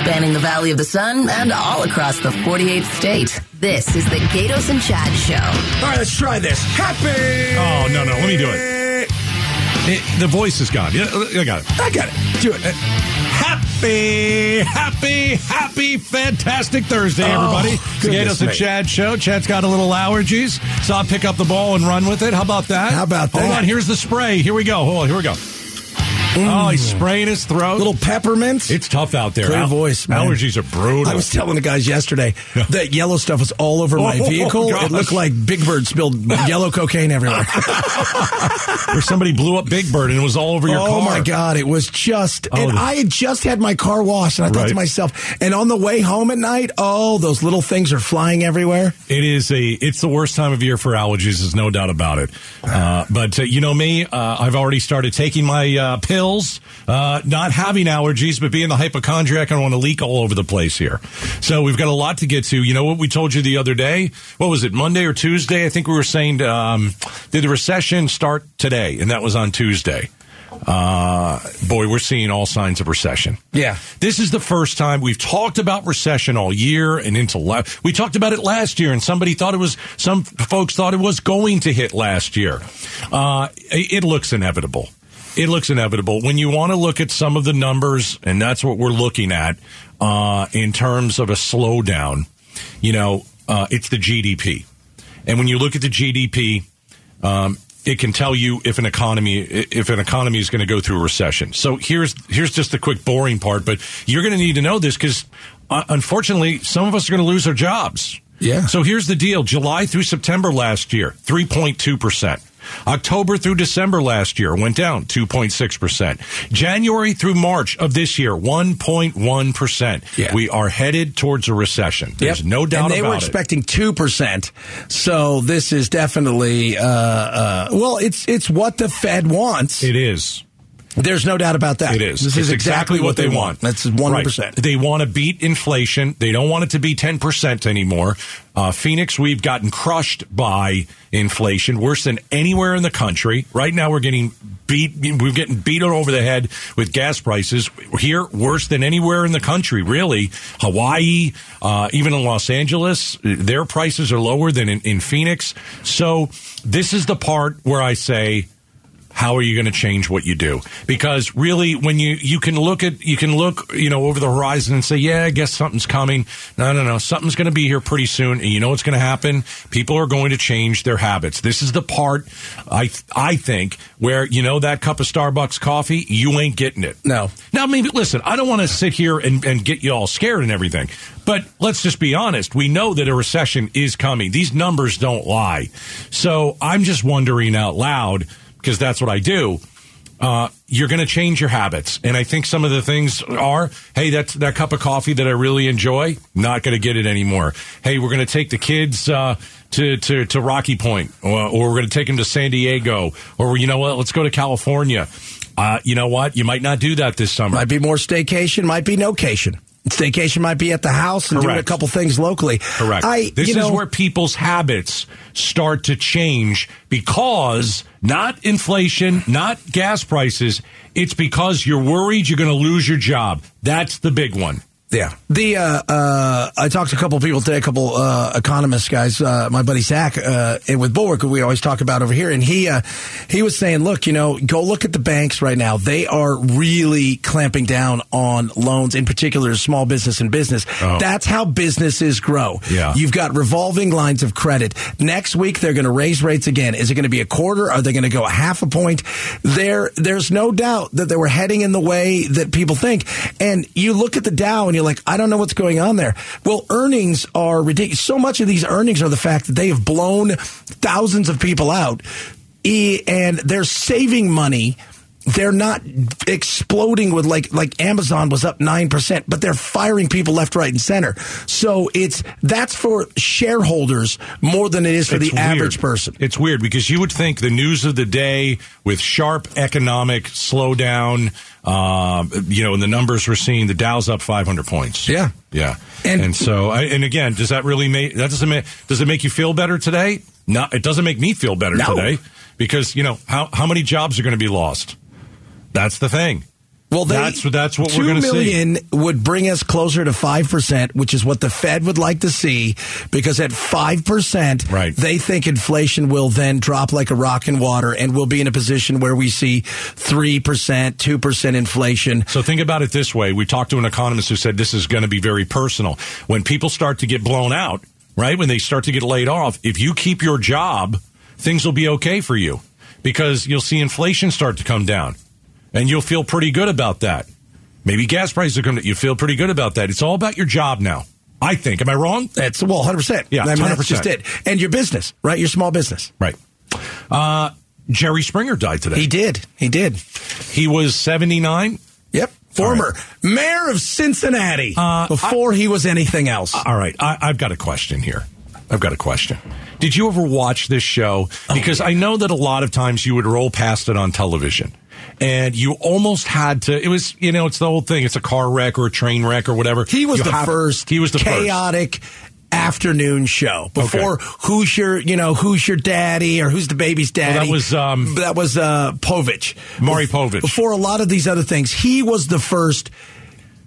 spanning the Valley of the Sun and all across the 48th state. This is the Gaydos and Chad Show. All right, let's try this. Happy. Oh, no, no, let me do it. It- the voice is gone. Yeah, I got it. I got it. Do it. Uh, happy, happy, happy, fantastic Thursday, Oh, everybody. It's the goodness Gaydos and. Chad show. Chad's got a little allergies, so I'll pick up the ball and run with it. How about that? How about that? Hold on, here's the spray. Here we go. Hold on, here we go. Oh, he's spraying his throat. Little peppermint. it's tough out there. Clear Al- voice, man. Allergies are brutal. I was telling the guys yesterday that yellow stuff was all over my Oh, vehicle. gosh. it looked like Big Bird spilled yellow cocaine everywhere. or somebody blew up Big Bird and it was all over your oh car. Oh my god, it was just. and I had just had my car washed, and I thought Right. to myself, and on the way home at night, oh, those little things are flying everywhere. It is a. It's the worst time of year for allergies. There's no doubt about it. Uh, but uh, you know me, uh, I've already started taking my uh, pills. Uh, not having allergies, but being the hypochondriac, I don't want to leak all over the place here. So we've got a lot to get to. You know what we told you the other day? What was it? Monday or Tuesday? I think we were saying, um, did the recession start today? And that was on Tuesday. Uh, boy, we're seeing all signs of recession. Yeah. This is the first time we've talked about recession all year and into la- we talked about it last year and somebody thought it was some folks thought it was going to hit last year. Uh, it looks inevitable. It looks inevitable when you want to look at some of the numbers and that's what we're looking at uh, in terms of a slowdown. You know, uh, it's the GDP. And when you look at the GDP, um, it can tell you if an economy if an economy is going to go through a recession. So here's here's just the quick boring part, but you're going to need to know this because uh, unfortunately, some of us are going to lose our jobs. Yeah. So here's the deal: July through September last year, three point two percent. October through December last year went down 2.6%. January through March of this year, 1.1%. Yeah. We are headed towards a recession. There's Yep. no doubt and they about were it. expecting two percent. So this is definitely uh, uh, well, it's it's what the Fed wants. It is. There's no doubt about that. It is. This It's is exactly, what they want. That's one Right. They want to beat inflation. They don't want it to be 10% anymore. Uh, Phoenix, we've gotten crushed by inflation, worse than anywhere in the country. Right now, we're getting beat. We're getting beat over the head with gas prices. Here, worse than anywhere in the country, really. Hawaii, uh, even in Los Angeles, their prices are lower than in, in Phoenix. So this is the part where I say, how are you going to change what you do? Because really, when you you can look at you can look you know over the horizon and say, yeah, I guess something's coming. No, no, no, something's going to be here pretty soon, and you know what's going to happen? People are going to change their habits. This is the part I I think where you know that cup of Starbucks coffee, you ain't getting it. No. Now, maybe listen. I don't want to sit here and, and get you all scared and everything, but let's just be honest. We know that a recession is coming. These numbers don't lie. So I'm just wondering out loud because that's what I do. Uh, you're going to change your habits, and I think some of the things are, hey, that's that cup of coffee that I really enjoy. Not going to get it anymore. Hey, we're going to take the kids uh, to, to to Rocky Point, or, or we're going to take them to San Diego, or you know what? Let's go to California. Uh, you know what? You might not do that this summer. Might be more staycation, might be nocation. Staycation might be at the house and doing a couple things locally. Correct. I, this you know, is where people's habits start to change because not inflation, not gas prices. It's because you're worried you're going to lose your job. That's the big one. Yeah. The uh, uh, I talked to a couple people today, a couple uh, economists guys. Uh, my buddy Zach, uh, with Bulwark, who we always talk about over here, and he uh, he was saying, look, you know, go look at the banks right now. They are really clamping down on loans, in particular, small business and business. Oh. That's how businesses grow. Yeah. You've got revolving lines of credit. Next week they're going to raise rates again. Is it going to be a quarter? Are they going to go a half a point? There, there's no doubt that they were heading in the way that people think. And you look at the Dow and you're like, I don't know what's going on there. Well, earnings are ridiculous. So much of these earnings are the fact that they have blown thousands of people out, and they're saving money. They're not exploding with like like Amazon was up nine percent, but they're firing people left, right, and center. So it's that's for shareholders more than it is for It's the average person. It's weird because you would think the news of the day with sharp economic slowdown, uh, you know, and the numbers we're seeing, the Dow's up 500 points. Yeah. Yeah. And, And- so, I, and again, does that really make, that doesn't make, does it make you feel better today? No, it doesn't make me feel better No. today because, you know, how, how many jobs are going to be lost? That's the thing. Well, they, That's- that's what we're gonna see. million would bring us closer to five percent, which is what the Fed would like to see. Because at five percent, Right. they think inflation will then drop like a rock in water, and we'll be in a position where we see three percent, two percent inflation. So think about it this way. We talked to an economist who said this is going to be very personal. When people start to get blown out, right? When they start to get laid off, if you keep your job, things will be okay for you because you'll see inflation start to come down and you'll feel pretty good about that. Maybe gas prices are coming. You feel pretty good about that. It's all about your job now. I think. Am I wrong? That's well, hundred percent. Yeah, I mean, that's 100%. just it. And your business, right? Your small business. Right. Uh, Jerry Springer died today. He did. He did. He was 79. Yep. Former mayor of Cincinnati Uh, before he was anything else. All right, I, I've got a question here. I've got a question. Did you ever watch this show? Because I know that a lot of times you would roll past it on television. And you almost had to. It was, you know, it's the whole thing. It's a car wreck or a train wreck or whatever. He was You the have- first. He was the first. chaotic afternoon show before who's your you know who's your daddy or who's the baby's daddy. that was, um, that was uh, Povich, Maury Povich. Before a lot of these other things, he was the first.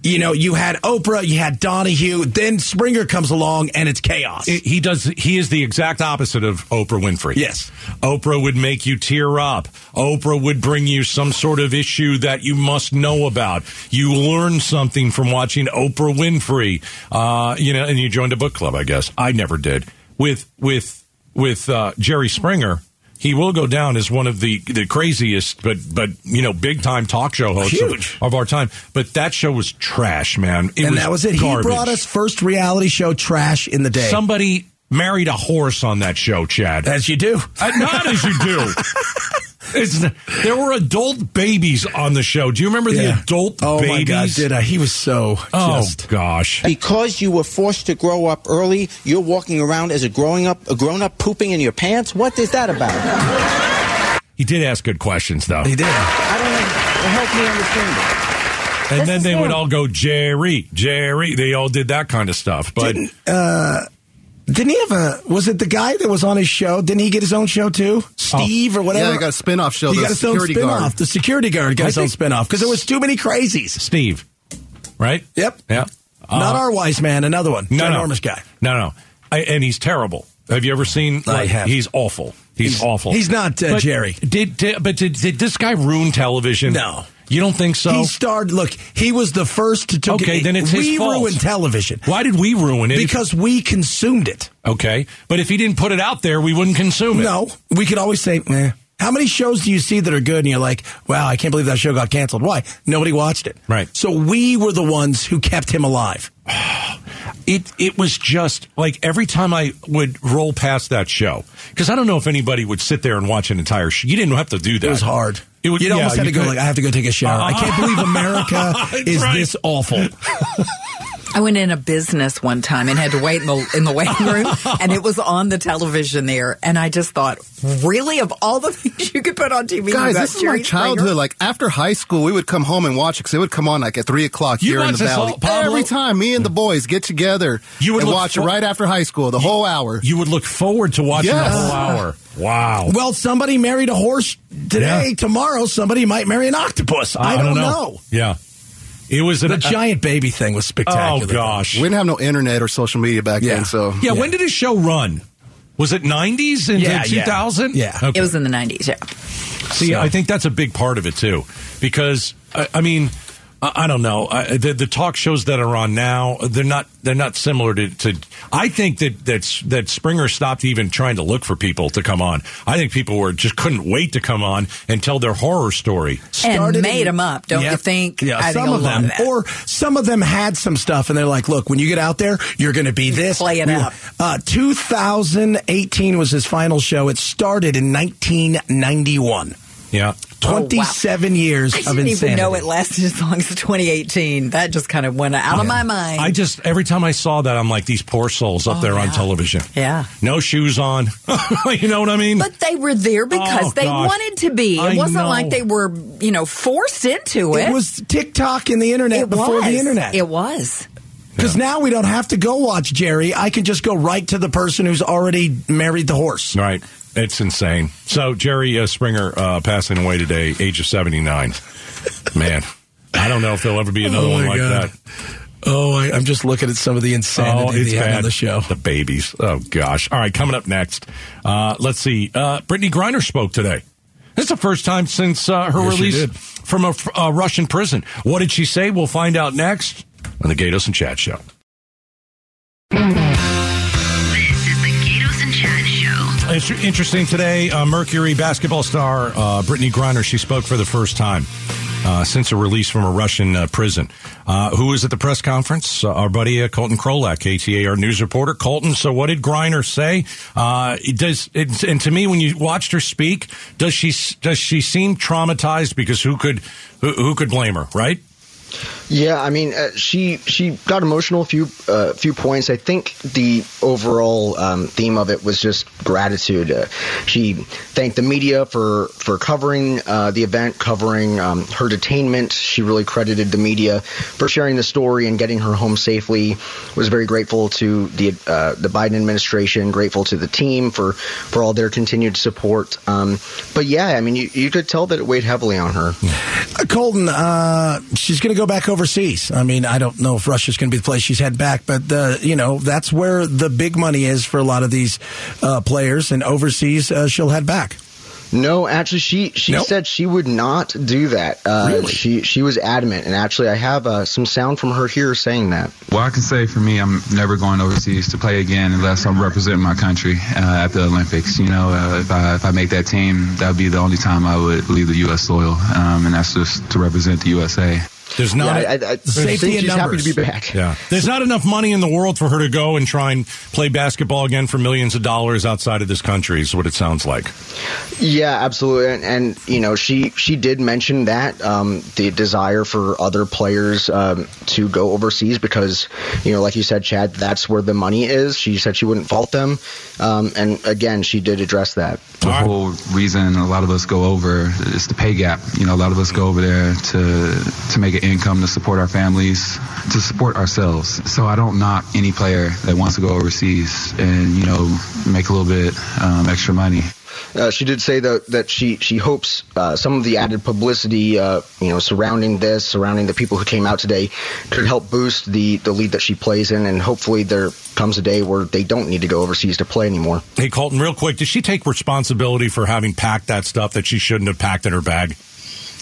You know, you had Oprah, you had Donahue, then Springer comes along and it's chaos. He- He does. He is the exact opposite of Oprah Winfrey. Yes. Oprah would make you tear up. Oprah would bring you some sort of issue that you must know about. You learn something from watching Oprah Winfrey. Uh, you know, and you joined a book club. I guess I never did. With with with uh, Jerry Springer. He will go down as one of the, the craziest, but but you know, big time talk show hosts of-. Of, our time. But that show was trash, man. It and that was it. Garbage. He brought us first reality show trash in the day. Somebody married a horse on that show, Chad. as you do. Uh, not as you do. It's, there were adult babies on the show. Do you remember the Yeah. adult oh babies? my God, did I? He was so Oh just. gosh. Because you were forced to grow up early, you're walking around as a growing up, a grown up pooping in your pants. What is that about? He did ask good questions though. He did. I don't know. Help me understand it. And This then is they would all go Jerry, Jerry. They all did that kind of stuff. But Didn't, uh, didn't he have a? Was it the guy that was on his show? Didn't he get his own show too? Steve or whatever. Yeah, he got a spin-off show, He the got his own security spin-off. guard. The security guard got I his own think- spin-off because there was too many crazies. Steve, right? Yep. Yeah. Not Uh, our wise man. Another one. no, no. Guy. No, no. I, and he's terrible. Have you ever seen? I like, have. He's awful. He's, He's- awful. he's not, uh, But Jerry. Did, did but did, did this guy ruin television? No. You don't think so? He starred. Look, he was the first to. to Okay, then it's his we ruined television Why did we ruin it? because we consumed it. Okay, but if he didn't put it out there, we wouldn't consume it. No, we could always say, eh. How many shows do you see that are good and you're like, wow, I can't believe that show got canceled? Why? Nobody watched it. Right. So we were the ones who kept him alive. It it was just like every time I would roll past that show because I don't know if anybody would sit there and watch an entire show. You didn't have to do that. It was hard. It would, You'd yeah, almost had to you go could- like, I have to go take a shower. I can't believe America is right. this awful. I went in a business one time and had to wait in the in the waiting room, and it was on the television there. And I just thought, really, of all the things you could put on TV, you Guys, got this is Jerry my childhood. Springer? Like after high school, we would come home and watch it because it would come on like at three o'clock You here in the valley. all- Pablo? Every time, me and the boys get together You would and watch for- it right after high school, the whole hour. You would look forward to watching Yes. the whole hour. Wow. well, somebody married a horse today. Yeah. Tomorrow, somebody might marry an octopus. I, don't, know. Yeah, it was an, The giant baby thing was oh, spectacular. Oh gosh. we didn't have no internet or social media back Yeah. then, so yeah, Yeah. When did his show run? Was it nineties into Yeah, two yeah. thousand? Yeah. Okay. It was in the nineties. Yeah. See, So- I think that's a big part of it too, because I, I mean, I, I don't know I, the, the talk shows that are on now. They're not they're not similar to. to I think that that's that Springer stopped even trying to look for people to come on. I think people were just couldn't wait to come on and tell their horror story. And made them up, don't you think? Yeah, I some a of them, of or some of them had some stuff, and they're like, "Look, when you get out there, you're going to be this." Play it We- out. Uh, 2018 was his final show. It started in 1991. Yeah. 27 years I didn't insanity. even know it lasted as long as 2018. That just kind of went out of my mind. I just every time I saw that, I'm like these poor souls up Oh, there on television. Yeah. no shoes on. you know what I mean? but they were there because Oh, they gosh. wanted to be. It I wasn't know. like they were, you know, forced into it. It was TikTok and the internet It before was. the internet. It was. Because now we don't have to go watch Jerry. I can just go right to the person who's already married the horse. Right. It's insane. So Jerry uh, Springer uh, passing away today, age of seventy nine. Man, I don't know if there'll ever be another Oh, one like God. that. Oh, I, I'm just looking at some of the insanity Oh, they had on the show. The babies. Oh gosh. All right, coming up next. Uh, let's see. Uh, Brittney Griner spoke today. This is the first time since uh, her Yes, release from a, uh, Russian prison. What did she say? We'll find out next on the Gaydos and Chad Show. It's interesting today. Uh, Mercury basketball star uh, Brittney Griner. She spoke for the first time uh, since a release from a Russian uh, prison. Uh, who was at the press conference? Uh, our buddy Colton Krolak, KTAR, our news reporter. Colton. So, what did Griner say? Uh, does it, and to me, when you watched her speak, does she does she seem traumatized? Because who could who, who could blame her, right? Yeah, I mean, uh, she she got emotional a few uh, few points. I think the overall um, theme of it was just gratitude. Uh, she thanked the media for for covering uh, the event, covering um, her detainment. She really credited the media for sharing the story and getting her home safely. Was very grateful to the uh, the Biden administration, grateful to the team for for all their continued support. Um, but yeah, I mean, you, you could tell that it weighed heavily on her. Colton, uh, she's going to go back overseas. I mean, I don't know if Russia's going to be the place she's head back, but uh, you know that's where the big money is for a lot of these uh, players. And overseas, uh, she'll head back. No, actually, she she Nope. said she would not do that. Uh, Really? She she was adamant, and actually, I have uh, some sound from her here saying that. Well, I can say for me, I'm never going overseas to play again unless I'm representing my country uh, at the Olympics. You know, uh, if I if I make that team, that would be the only time I would leave the U.S. soil, um, and that's just to represent the USA. There's not. yeah, I, I, I safety think in she's happy numbers. to be back. Yeah. There's not enough money in the world for her to go and try and play basketball again for millions of dollars outside of this country, is what it sounds like. Yeah, absolutely, and, and you know, she she did mention that um, the desire for other players um, to go overseas because you know, like you said, Chad, that's where the money is. She said she wouldn't fault them, um, and again, she did address that. The whole reason a lot of us go over is the pay gap. You know, a lot of us go over there to to make an income to support our families, to support ourselves. So I don't knock any player that wants to go overseas and you know make a little bit um, extra money. Uh, she did say that that she she hopes uh, some of the added publicity, uh, you know, surrounding this, surrounding the people who came out today, could help boost the the lead that she plays in, and hopefully there comes a day where they don't need to go overseas to play anymore. Hey, Colton, real quick, did she take responsibility for having packed that stuff that she shouldn't have packed in her bag?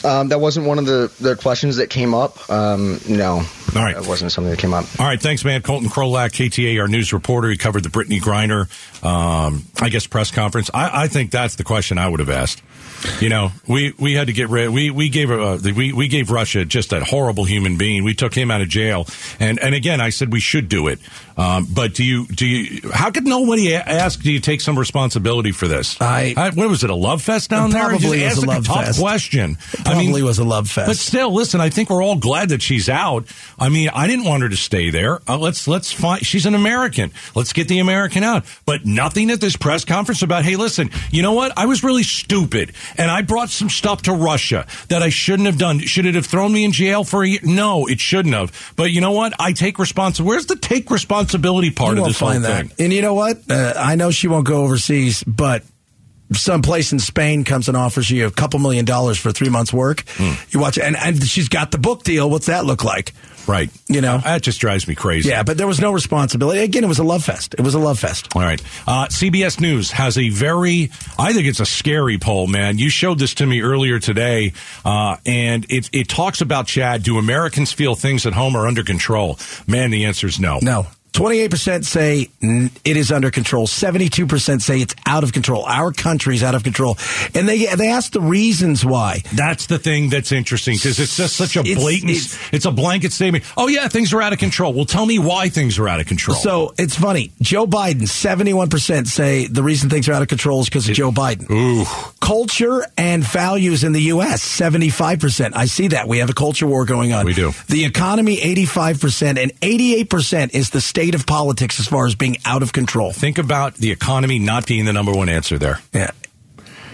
Um, that wasn't one of the, the questions that came up. Um, no, All right. that wasn't something that came up. All right, thanks, man. Colton Krolak, KTAR, our news reporter. He covered the Brittney Griner, um, I guess, press conference. I, I think that's the question I would have asked. You know, we, we had to get rid. We we gave uh, we we gave Russia just a horrible human being. We took him out of jail, and and again, I said we should do it. Um, but do you do you? How could nobody ask? Do you take some responsibility for this? I- what was it? A love fest down there? probably was a love tough fest. question. Probably was a love fest. But still, listen. I think we're all glad that she's out. I mean, I didn't want her to stay there. Uh, let's let's find. She's an American. Let's get the American out. But nothing at this press conference about. Hey, listen. You know what? I was really stupid, and I brought some stuff to Russia that I shouldn't have done. Should it have thrown me in jail for a year? No, it shouldn't have. But you know what? I take responsibility. Where's the take responsibility part you of this whole thing? that. And you know what? Uh, I know she won't go overseas, but someplace in Spain comes and offers you a couple million dollars for three months' work. Hmm. You watch it, and, and she's got the book deal. What's that look like? Right. You know? that just drives me crazy. Yeah, but there was no responsibility. Again, it was a love fest. It was a love fest. All right. Uh, CBS News has a very, I think it's a scary poll, man. You showed this to me earlier today, uh, and it, it talks about, Chad, do Americans feel things at home are under control? Man, the answer is no. No. 28% say it is under control. 72% say it's out of control. Our country's out of control. And they they ask the reasons why. That's the thing that's interesting because it's just such a blatant, it's- it's, a blanket statement. Oh, yeah, things are out of control. Well, tell me why things are out of control. So it's funny. Joe Biden, 71% say the reason things are out of control is because of Joe Biden. Ooh. Culture and values in the U.S., 75%. I see that. We have a culture war going on. We do. The economy, 85%, and 88% is the state of politics as far as being out of control. Think about the economy not being the number one answer there. Yeah.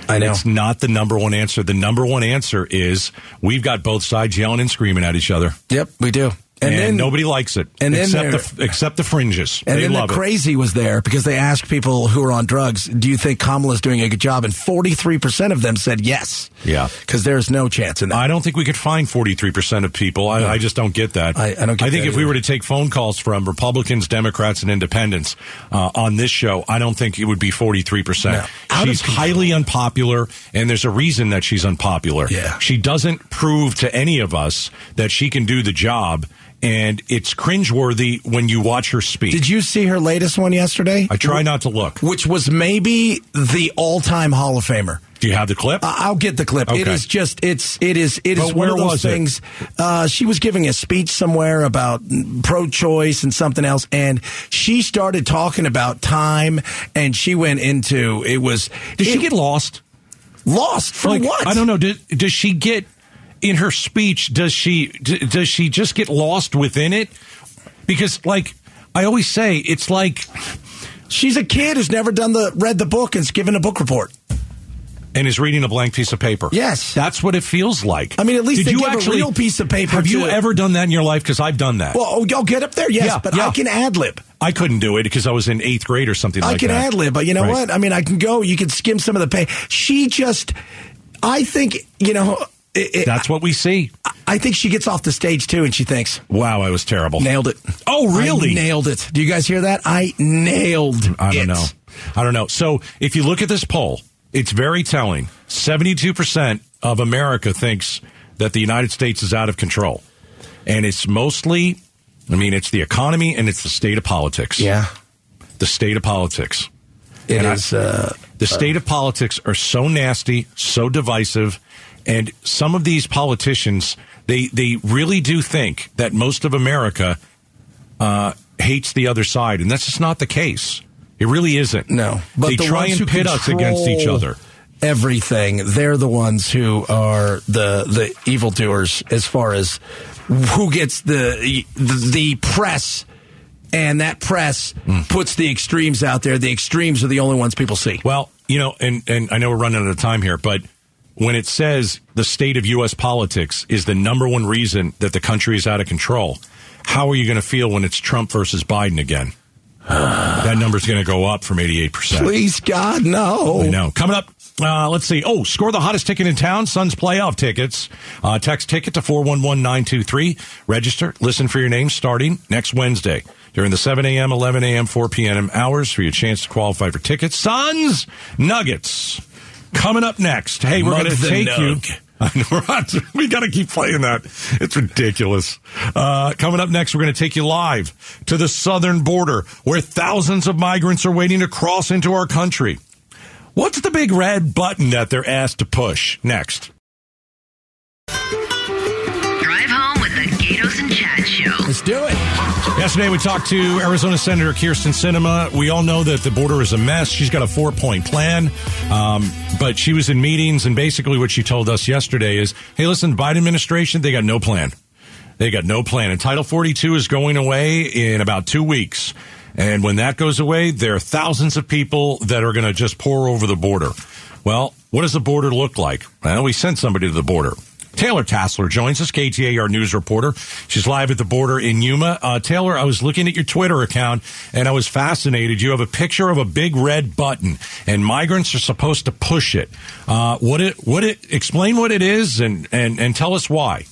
I know. It's not the number one answer. The number one answer is we've got both sides yelling and screaming at each other. Yep, we do. And, And then- nobody likes it, and then except the except the fringes. And they then love the it. crazy was there because they asked people who are on drugs, "Do you think Kamala's doing a good job?" And forty-three percent of them said yes. Yeah. because there's no chance in that. I don't think we could find 43% of people. I, I just don't get that. I- I don't get. I think if we were to take phone calls from Republicans, Democrats, and independents uh, on this show, I don't think it would be 43%. No. She's highly unpopular, and there's a reason that she's unpopular. Yeah. She doesn't prove to any of us that she can do the job, and it's cringeworthy when you watch her speak. Did you see her latest one yesterday? I try not to look. Which was maybe the all-time Hall of Famer. Do you have the clip? I- I'll get the clip. It Okay. is just it's it is it is But one of those things. Uh, she was giving a speech somewhere about pro-choice and something else, and she started talking about time, and she went into it was. Did she get lost? lost for Like, what? I don't know. Did, does she get in her speech? Does she d- does she just get lost within it? Because like I always say, it's like She's a kid who's never done the read the book and's given a book report. and is reading a blank piece of paper. Yes. that's what it feels like. I mean, at least Did you give a actually, real piece of paper Have you ever done that in your life? Because I've done that. Well, oh, y'all get up there, yes, Yeah, but yeah. I can ad lib. I couldn't do it because I was in eighth grade or something I like can ad lib, but you know Right. what? I mean, I can go. You can skim some of the pay. She just, I think, you know, it, That's what we see. I think she gets off the stage too, and she thinks, Wow, I was terrible. nailed it. Oh, really? I nailed it. Do you guys hear that? I nailed. I don't it. know. I don't know. So if you look at this poll, it's very telling. 72% of America thinks that the United States is out of control. And it's mostly, I mean, it's the economy and it's the state of politics. Yeah, The state of politics. it And I- uh, The state of politics are so nasty, so divisive, and some of these politicians, they they really do think that most of America uh, hates the other side, and that's just not the case. It really isn't. no, but they the try and pit us against each other. Everything. They're the ones who are the the evildoers as far as who gets the the, the press. And that press Hmm. puts the extremes out there. The extremes are the only ones people see. Well, you know, and and I know we're running out of time here, but when it says the state of U.S. politics is the number one reason that the country is out of control, how are you going to feel when it's Trump versus Biden again? that number's going to go up from eighty-eight percent. Please, God, no. I know. Coming up, uh, let's see. Oh, score the hottest ticket in town, Suns playoff tickets. Uh, text ticket to 411923. Register. Listen for your name starting next Wednesday during the 7 a.m., 11 a.m., 4 p.m. hours for your chance to qualify for tickets. Suns Nuggets. Coming up next. Hey, we're going to take you. nug. I know, right? we got to keep playing that. It's ridiculous. Uh, coming up next, we're going to take you live to the southern border where thousands of migrants are waiting to cross into our country. What's the big red button that they're asked to push next? Drive home with the Gaydos and Chad Show. Let's do it. Yesterday, we talked to Arizona Senator Kyrsten Sinema. We all know that the border is a mess. She's got a four point plan, um, but she was in meetings, and basically what she told us yesterday is hey, listen, Biden administration, they got no plan. They got no plan. And Title 42 is going away in about two weeks. And when that goes away, there are thousands of people that are going to just pour over the border. Well, what does the border look like? Well, we sent somebody to the border. Taylor Tassler joins us, KTAR news reporter. She's live at the border in Yuma. Uh, Taylor, I was looking at your Twitter account and I was fascinated. You have a picture of a big red button, and migrants are supposed to push it. Uh, what it? What it? Explain what it is, and and and tell us why.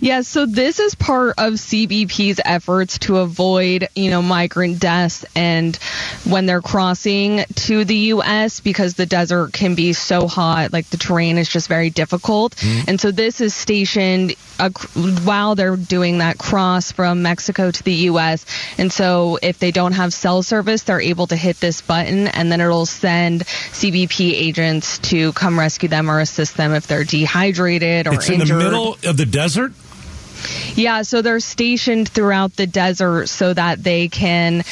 Yeah, so this is part of CBP's efforts to avoid, you know, migrant deaths and when they're crossing to the U.S. because the desert can be so hot, like the terrain is just very difficult. Mm-hmm. And so this is stationed while they're doing that cross from Mexico to the U.S. And so if they don't have cell service, they're able to hit this button and then it'll send CBP agents to come rescue them or assist them if they're dehydrated or It's in the middle of the desert. Yeah, so they're stationed throughout the desert so that they can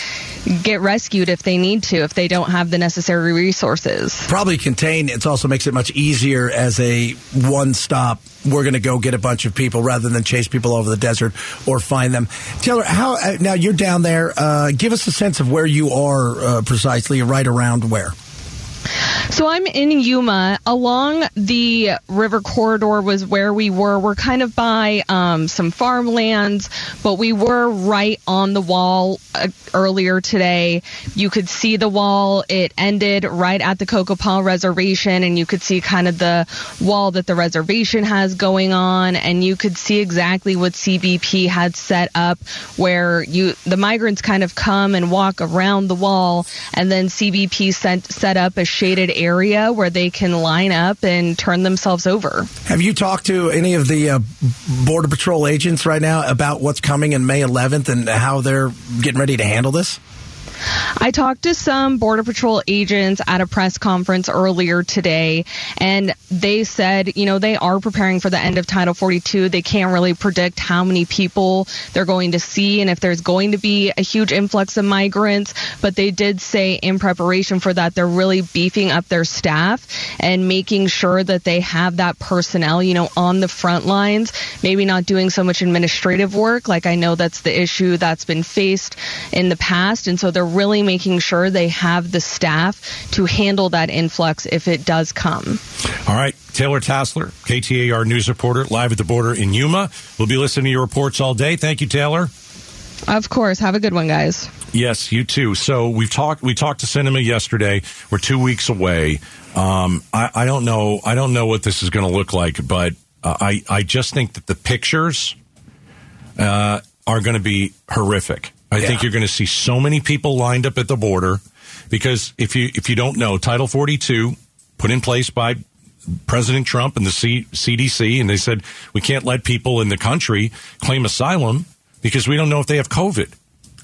get rescued if they need to, if they don't have the necessary resources. Probably contained. It also makes it much easier as a one stop. We're going to go get a bunch of people rather than chase people over the desert or find them. Taylor, how uh, now you're down there? Uh, give us a sense of where you are uh, precisely. Right around where? So I'm in Yuma. Along the river corridor was where we were. We're kind of by um, some farmlands, but we were right on the wall uh, earlier today. You could see the wall. It ended right at the Cocopah Reservation, and you could see kind of the wall that the reservation has going on, and you could see exactly what CBP had set up, where you the migrants kind of come and walk around the wall, and then CBP sent, set up a shaded area where they can line up and turn themselves over. Have you talked to any of the uh, Border Patrol agents right now about what's coming in May 11th and how they're getting ready to handle this? I talked to some Border Patrol agents at a press conference earlier today, and they said, you know, they are preparing for the end of Title 42. They can't really predict how many people they're going to see and if there's going to be a huge influx of migrants, but they did say in preparation for that, they're really beefing up their staff and making sure that they have that personnel, you know, on the front lines, maybe not doing so much administrative work. Like I know that's the issue that's been faced in the past. And so they're really making sure they have the staff to handle that influx if it does come. All right. Taylor Tassler, KTAR news reporter, live at the border in Yuma. We'll be listening to your reports all day. Thank you, Taylor. Of course. Have a good one, guys. Yes, you too. So we've talked. We talked to Sinema yesterday. We're two weeks away. Um, I, I, don't know. I don't know what this is going to look like, but uh, I I just think that the pictures uh, are going to be horrific. I yeah. think you're going to see so many people lined up at the border because if you if you don't know, Title 42 put in place by President Trump and the C- CDC, and they said we can't let people in the country claim asylum because we don't know if they have COVID.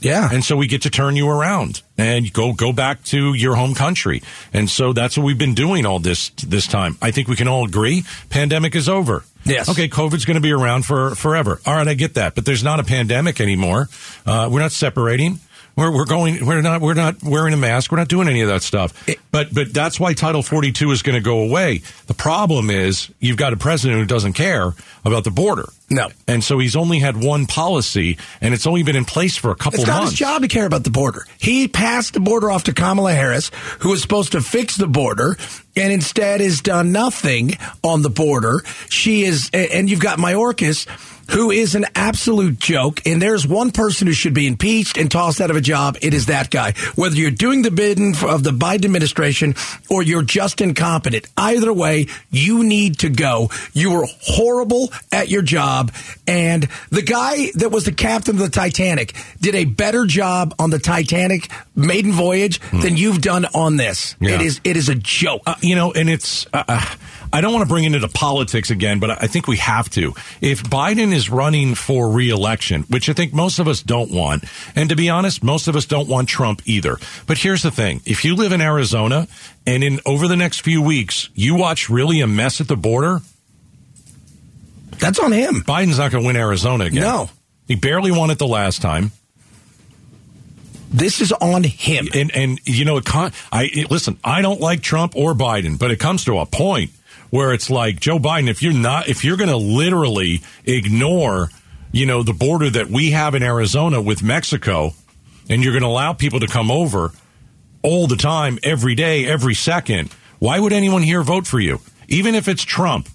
Yeah. And so we get to turn you around and go go back to your home country. And so that's what we've been doing all this this time. I think we can all agree pandemic is over. Yes. Okay, COVID's going to be around for forever. All right, I get that, but there's not a pandemic anymore. Uh, we're not separating. We're, we're going. We're not. We're not wearing a mask. We're not doing any of that stuff. But but that's why Title 42 is going to go away. The problem is you've got a president who doesn't care about the border. No. And so he's only had one policy, and it's only been in place for a couple it's not months. his job to care about the border. He passed the border off to Kamala Harris, who was supposed to fix the border, and instead has done nothing on the border. She is, and you've got Mayorkas who is an absolute joke. And there's one person who should be impeached and tossed out of a job. It is that guy. Whether you're doing the bidding of the Biden administration or you're just incompetent, either way, you need to go. You were horrible at your job. And the guy that was the captain of the Titanic did a better job on the Titanic maiden voyage hmm. than you've done on this. Yeah. It is, it is a joke. Uh, you know, and it's, uh, uh I don't want to bring it into politics again, but I think we have to. If Biden is running for reelection, which I think most of us don't want, and to be honest, most of us don't want Trump either. But here's the thing. If you live in Arizona and in over the next few weeks, you watch really a mess at the border, that's on him. Biden's not going to win Arizona again. No. He barely won it the last time. This is on him. And and you know, I listen. I don't like Trump or Biden, but it comes to a point where it's like Joe Biden, if you're not, if you're going to literally ignore, you know, the border that we have in Arizona with Mexico, and you're going to allow people to come over all the time, every day, every second, why would anyone here vote for you? Even if it's Trump,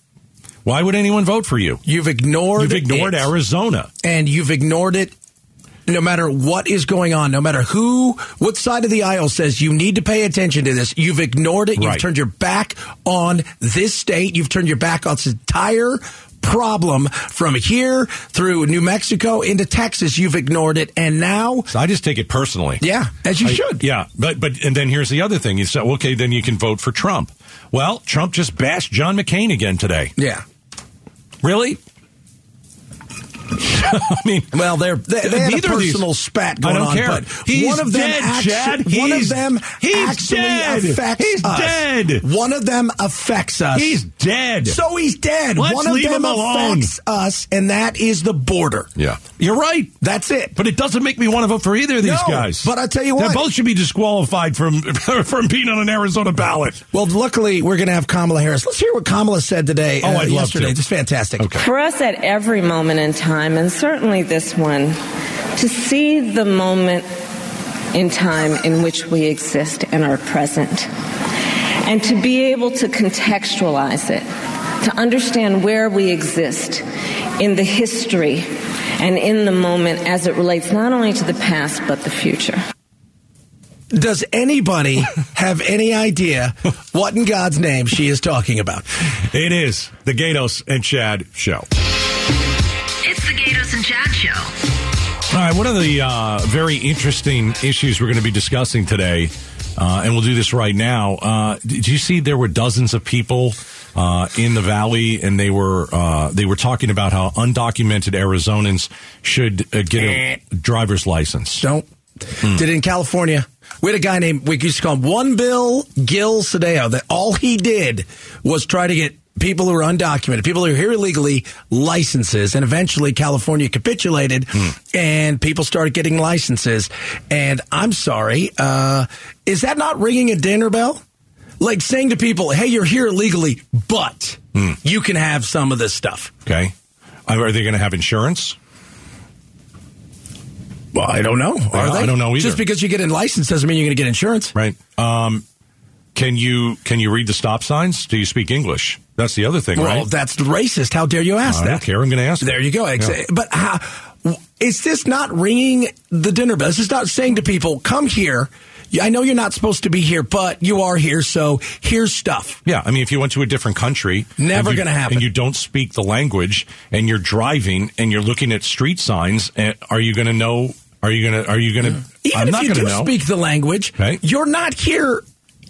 why would anyone vote for you? You've ignored You've ignored it. Arizona. And you've ignored it no matter what is going on, no matter who, what side of the aisle says you need to pay attention to this, you've ignored it. You've turned your back on this state. You've turned your back on this entire problem from here through New Mexico into Texas. You've ignored it, and now so I just take it personally. Yeah, as you I, should. Yeah, but but and then here's the other thing. You say, okay, then you can vote for Trump. Well, Trump just bashed John McCain again today. Yeah, really? I mean, well, they're they, they had a personal spat going on, care. but He's one of them dead, actu- Chad. one He's, of them he's actually dead. affects he's us. dead. One of them affects us. He's dead. So he's dead. Let's one of leave them him alone. affects us, and that is the border. Yeah, you're right. That's it. But it doesn't make me want to vote for either of these no, guys. But I tell you what, they both should be disqualified from from being on an Arizona ballot. Well, luckily we're going to have Kamala Harris. Let's hear what Kamala said today. Oh, uh, I'd yesterday. love to. It's fantastic. Okay. For us, at every moment in time, and certainly this one, to see the moment in time in which we exist and are present. and to be able to contextualize it, to understand where we exist in the history and in the moment as it relates not only to the past but the future. Does anybody have any idea what in God's name she is talking about? It is the Gaydos and Chad show. All right, one of the uh, very interesting issues we're going to be discussing today, uh, and we'll do this right now. Uh, did you see there were dozens of people uh, in the valley, and they were uh, they were talking about how undocumented Arizonans should uh, get a driver's license. Don't. Did it in California. We had a guy named, we used to call him One Bill Gil Cedillo, that all he did was try to get people who are undocumented, people who are here illegally, licenses. And eventually California capitulated and people started getting licenses. And I'm sorry, uh, is that not ringing a dinner bell? Like saying to people, hey, you're here illegally, but you can have some of this stuff. Okay, are they going to have insurance? Well, I don't know. Are they? I don't know either. Just because you get a license doesn't mean you're going to get insurance. Right. Um, can you can you read the stop signs? Do you speak English? That's the other thing, Well, right? that's racist. How dare you ask that? I that? don't care. I'm going to ask. There you go. Ex- Yeah. But how, is this not ringing the dinner bell? Is this not saying to people, come here? I know you're not supposed to be here, but you are here, so here's stuff. Yeah, I mean, if you went to a different country, Never and you- gonna happen. and you don't speak the language, and you're driving, and you're looking at street signs, and are you going to know? Are you going to? Are you going to? Even I'm if not you going do to know. speak the language, you're not here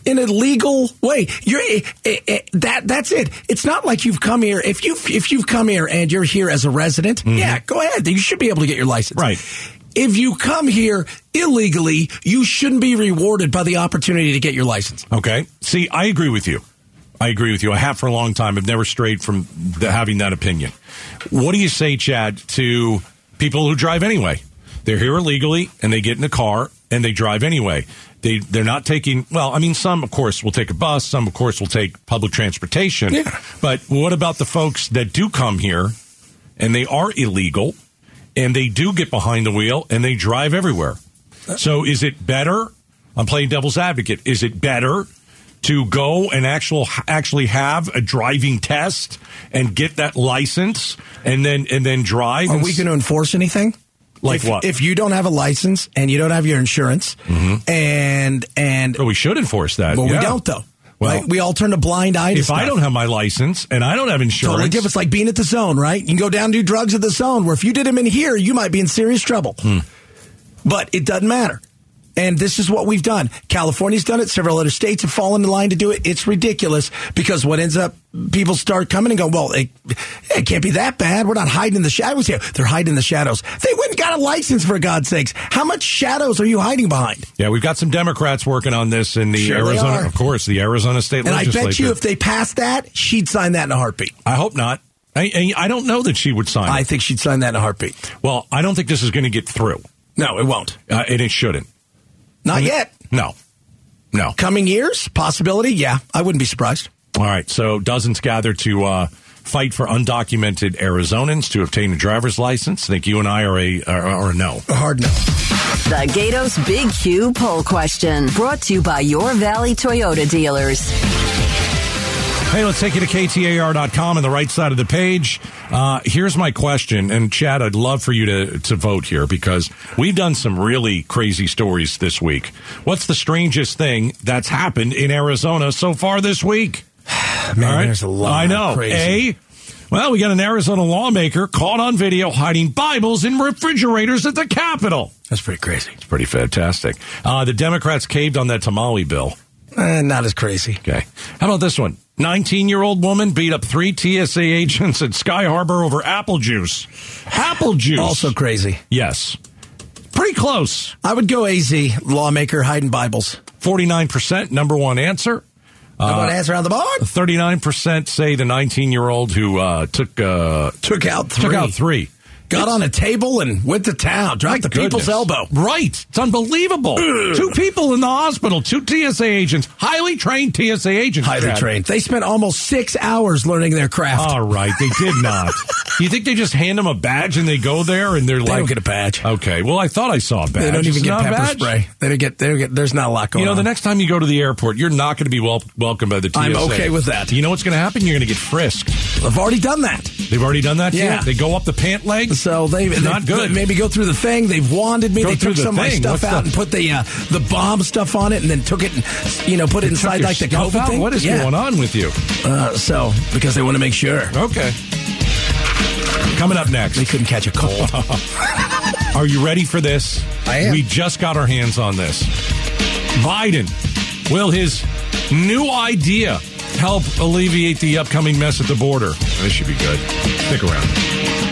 in a legal way. You're eh, eh, eh, that. That's it. It's not like you've come here. If you if you've come here and you're here as a resident, yeah, go ahead. You should be able to get your license. Mm-hmm. Right. If you come here illegally, you shouldn't be rewarded by the opportunity to get your license. Okay. See, I agree with you. I agree with you. I have for a long time. I've never strayed from the, having that opinion. What do you say, Chad, to people who drive anyway? They're here illegally and they get in a car and they drive anyway. They they're not taking. Well, I mean, some of course will take a bus. Some of course will take public transportation. Yeah. But what about the folks that do come here and they are illegal and they do get behind the wheel and they drive everywhere? So is it better? I'm playing devil's advocate. Is it better to go and actual actually have a driving test and get that license and then and then drive? Are we going to enforce anything? Like if, what? If you don't have a license and you don't have your insurance, and and Oh, we should enforce that. well, we don't though. Well, right? We all turn a blind eye to If I don't have my license and I don't have insurance, Totally different. It's like being at the zone, right? You can go down and do drugs at the zone, where if you did them in here, you might be in serious trouble. Hmm. But it doesn't matter. And this is what we've done. California's done it. Several other states have fallen in line to do it. It's ridiculous because what ends up, people start coming and go, well, it, it can't be that bad. We're not hiding in the shadows here. They're hiding in the shadows. They went and got a license for God's sakes. How much shadows are you hiding behind? yeah, we've got some Democrats working on this in the Sure Arizona, of course, the Arizona State legislature. And I bet you if they passed that, she'd sign that in a heartbeat. I hope not. I, I, I don't know that she would sign. I it. think she'd sign that in a heartbeat. Well, I don't think this is going to get through, No, it won't. uh, and it shouldn't. Not yet. No, no. Coming years, possibility. Yeah, I wouldn't be surprised. All right, so dozens gather to uh, fight for undocumented Arizonans to obtain a driver's license. I think you and I are a are, are a no. A hard no. The Gaydos Big Q poll question brought to you by your Valley Toyota dealers. Hey, let's take you to KTAR.com on the right side of the page. Uh, here's my question. And Chad, I'd love for you to, to vote here because we've done some really crazy stories this week. What's the strangest thing that's happened in Arizona so far this week? Man, right? there's a lot. I know. Crazy. A, well, we got an Arizona lawmaker caught on video hiding Bibles in refrigerators at the Capitol. That's pretty crazy. It's pretty fantastic. Uh, the Democrats caved on that tamale bill. Eh, not as crazy. Okay. How about this one? 19 year old woman beat up three TSA agents at Sky Harbor over apple juice. Apple juice. Also crazy. yes. Pretty close. I would go AZ, lawmaker hiding Bibles. 49%, number one answer. I want to answer on the board. 39% say the 19 year old who uh, took uh, Took out three. took out three. Got on a table and went to town, dropped the people's elbow. Right. It's unbelievable. Two people in the hospital, two TSA agents, highly trained TSA agents. Highly Chad. trained. They spent almost six hours learning their craft. All right, they did not. you think they just hand them a badge and they go there and they're They like, don't get a badge. Okay, well, I thought I saw a badge. They don't even It's get pepper badge? spray. They don't get. They don't get. There's not a lot going on. You know, on. the next time you go to the airport, you're not going to be wel- welcomed by the TSA. I'm okay with that. You know what's going to happen? You're going to get frisked. I've already done that. They've already done that. Yeah. they go up the pant leg. So they not they- good. Maybe go through the thing. They've wanded me. Go they took the some of my stuff What's out the- and put the uh, the bomb stuff on it, and then took it and you know put it Took inside like the COVID out? thing. What is Yeah. going on with you? Uh, so because they want to make sure Okay. Coming up next. they couldn't catch a cold. Are you ready for this? I am. We just got our hands on this. Biden, will his new idea help alleviate the upcoming mess at the border? This should be good. Stick around.